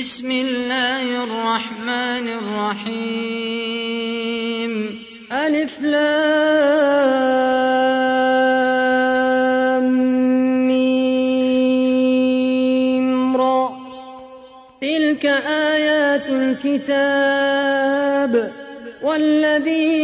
بسم الله الرحمن الرحيم. ألف لام را. تلك آيات الكتاب والذي أنزل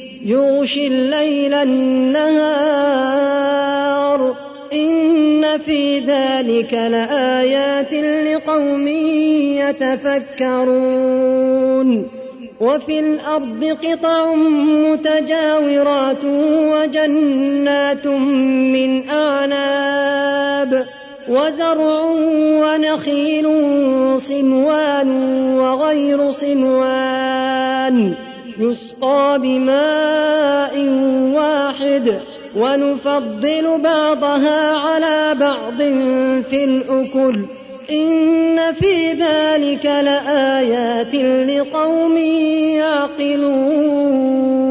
يغشي الليل النهار. إن في ذلك لآيات لقوم يتفكرون. وفي الأرض قطع متجاورات وجنات من أعناب وزرع ونخيل صنوان وغير صنوان. يسقى بماء واحد ونفضل بعضها على بعض في الأكل إن في ذلك لآيات لقوم يعقلون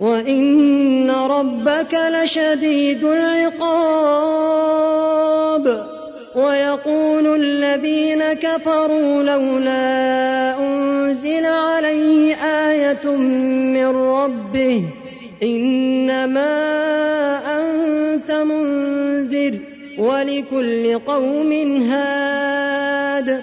وإن ربك لشديد العقاب ويقول الذين كفروا لولا أنزل عليه آية من ربه إنما أنت منذر ولكل قوم هاد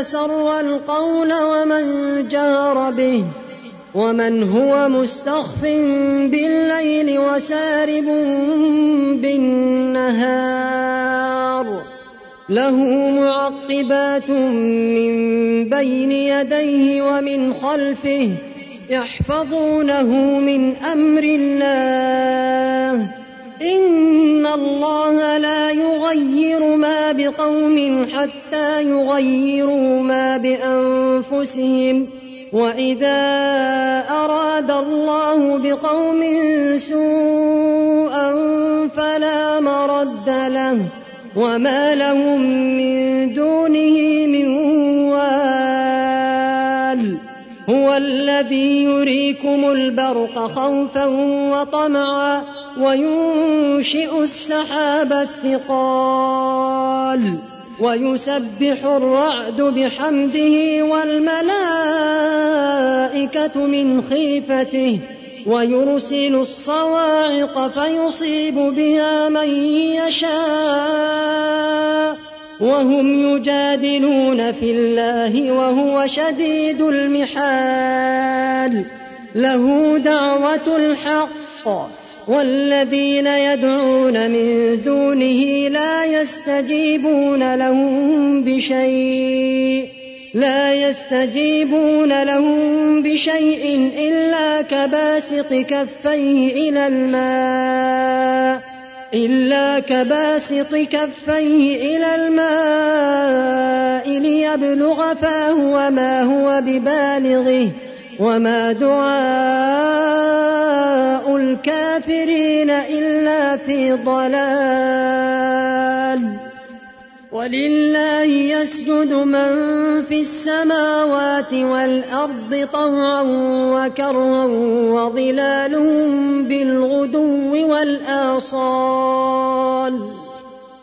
أسر القول ومن جهر به ومن هو مستخف بالليل وسارب بالنهار له معقبات من بين يديه ومن خلفه يحفظونه من أمر الله ان الله لا يغير ما بقوم حتى يغيروا ما بانفسهم واذا اراد الله بقوم سوءا فلا مرد له وما لهم من دونه من وال هو الذي يريكم البرق خوفا وطمعا وينشئ السحاب الثقال ويسبح الرعد بحمده والملائكة من خيفته ويرسل الصواعق فيصيب بها من يشاء وهم يجادلون في الله وهو شديد المحال له دعوة الحق والذين يدعون من دونه لا يستجيبون لهم بشيء لا يستجيبون لهم بشيء إلا كباسط كفيه إلى الماء إلا كباسط كفيه إلى الماء ليبلغ فاه وما هو ببالغه وما دعاء الكافرين إلا في ضلال. ولله يسجد من في السماوات والأرض طوعا وكرها وظلالهم بالغدو والآصال.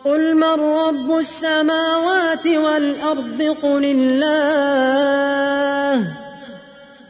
قل من رب السماوات والأرض قل الله.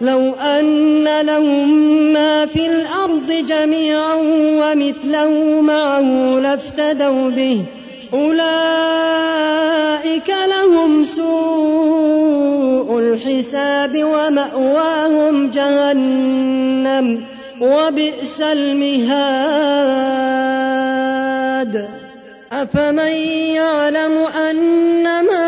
لو أن لهم ما في الأرض جميعا ومثله معه لافتدوا به. أولئك لهم سوء الحساب ومأواهم جهنم وبئس المهاد. أفمن يعلم أنما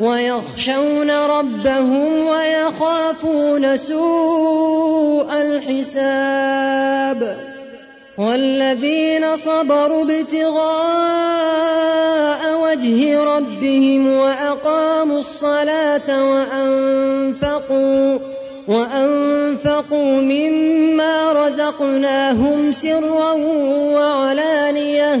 ويخشون ربهم ويخافون سوء الحساب والذين صبروا ابتغاء وجه ربهم وأقاموا الصلاة وأنفقوا وأنفقوا مما رزقناهم سرا وعلانية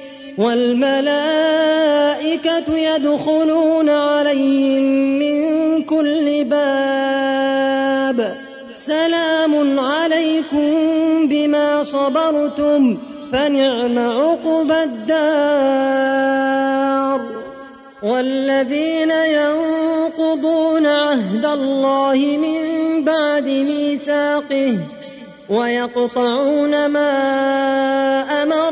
والملائكة يدخلون عليهم من كل باب. سلام عليكم بما صبرتم فنعم عقبى الدار. والذين ينقضون عهد الله من بعد ميثاقه ويقطعون ما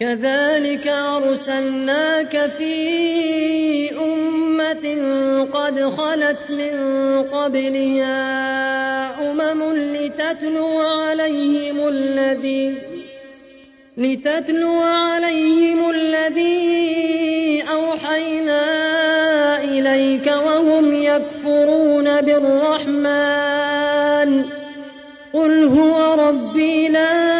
كذلك أرسلناك في أمة قد خلت من قبلها أمم لتتلو عليهم الذي لتتلو عليهم الذي أوحينا إليك وهم يكفرون بالرحمن قل هو ربي لا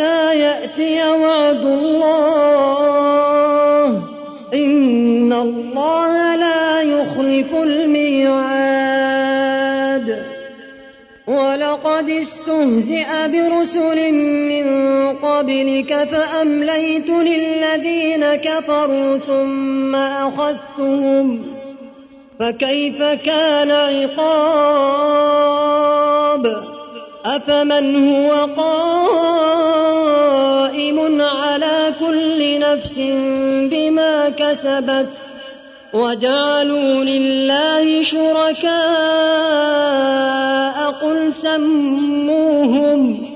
حتى يأتي وعد الله. إن الله لا يخلف الميعاد. ولقد استهزئ برسل من قبلك فأمليت للذين كفروا ثم أخذتهم. فكيف كان عقاب؟ أفمن هو قائم على كل نفس بما كسبت وجعلوا لله شركاء قل سموهم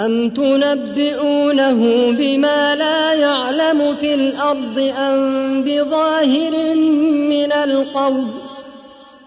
أم تنبئونه بما لا يعلم في الأرض أم بظاهر من القول